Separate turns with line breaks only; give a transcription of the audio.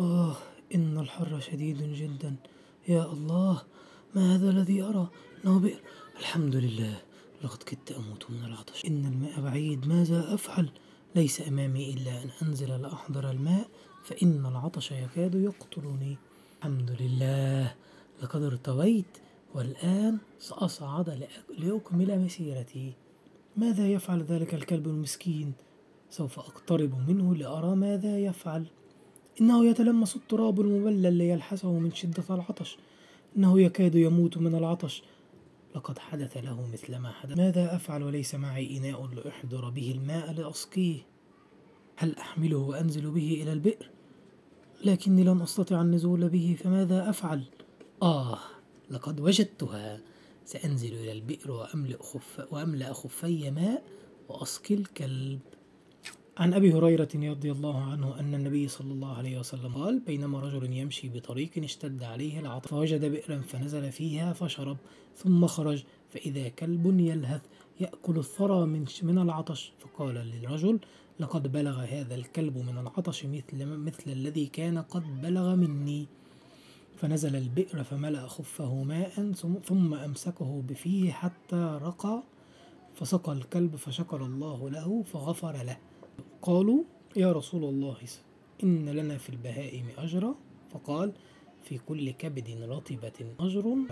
آه إن الحر شديد جدا. يا الله ما هذا الذي أرى؟ إنه بئر. الحمد لله. لقد كدت أموت من العطش. إن الماء بعيد ماذا أفعل؟ ليس أمامي إلا أن أنزل لأحضر الماء فإن العطش يكاد يقتلني. الحمد لله. لقد ارتويت والآن سأصعد لأ- لأكمل مسيرتي. ماذا يفعل ذلك الكلب المسكين؟ سوف أقترب منه لأرى ماذا يفعل. إنه يتلمس التراب المبلل ليلحسه من شدة العطش. إنه يكاد يموت من العطش. لقد حدث له مثل ما حدث. ماذا أفعل وليس معي إناء لأحضر به الماء لأسقيه؟ هل أحمله وأنزل به إلى البئر؟ لكني لن أستطيع النزول به فماذا أفعل؟ آه لقد وجدتها. سأنزل إلى البئر وأملأ, خف وأملأ خفي ماء وأسقي الكلب. عن أبي هريرة رضي الله عنه أن النبي صلى الله عليه وسلم قال بينما رجل يمشي بطريق اشتد عليه العطش فوجد بئرا فنزل فيها فشرب ثم خرج فإذا كلب يلهث يأكل الثرى من من العطش. فقال للرجل لقد بلغ هذا الكلب من العطش مثل مثل الذي كان قد بلغ مني. فنزل البئر فملأ خفه ماء ثم- ثم أمسكه بفيه حتى رقى فسقى الكلب فشكر الله له فغفر له. قالوا يا رسول الله إن لنا في البهائم أجرا. فقال في كل كبد رطبة أجر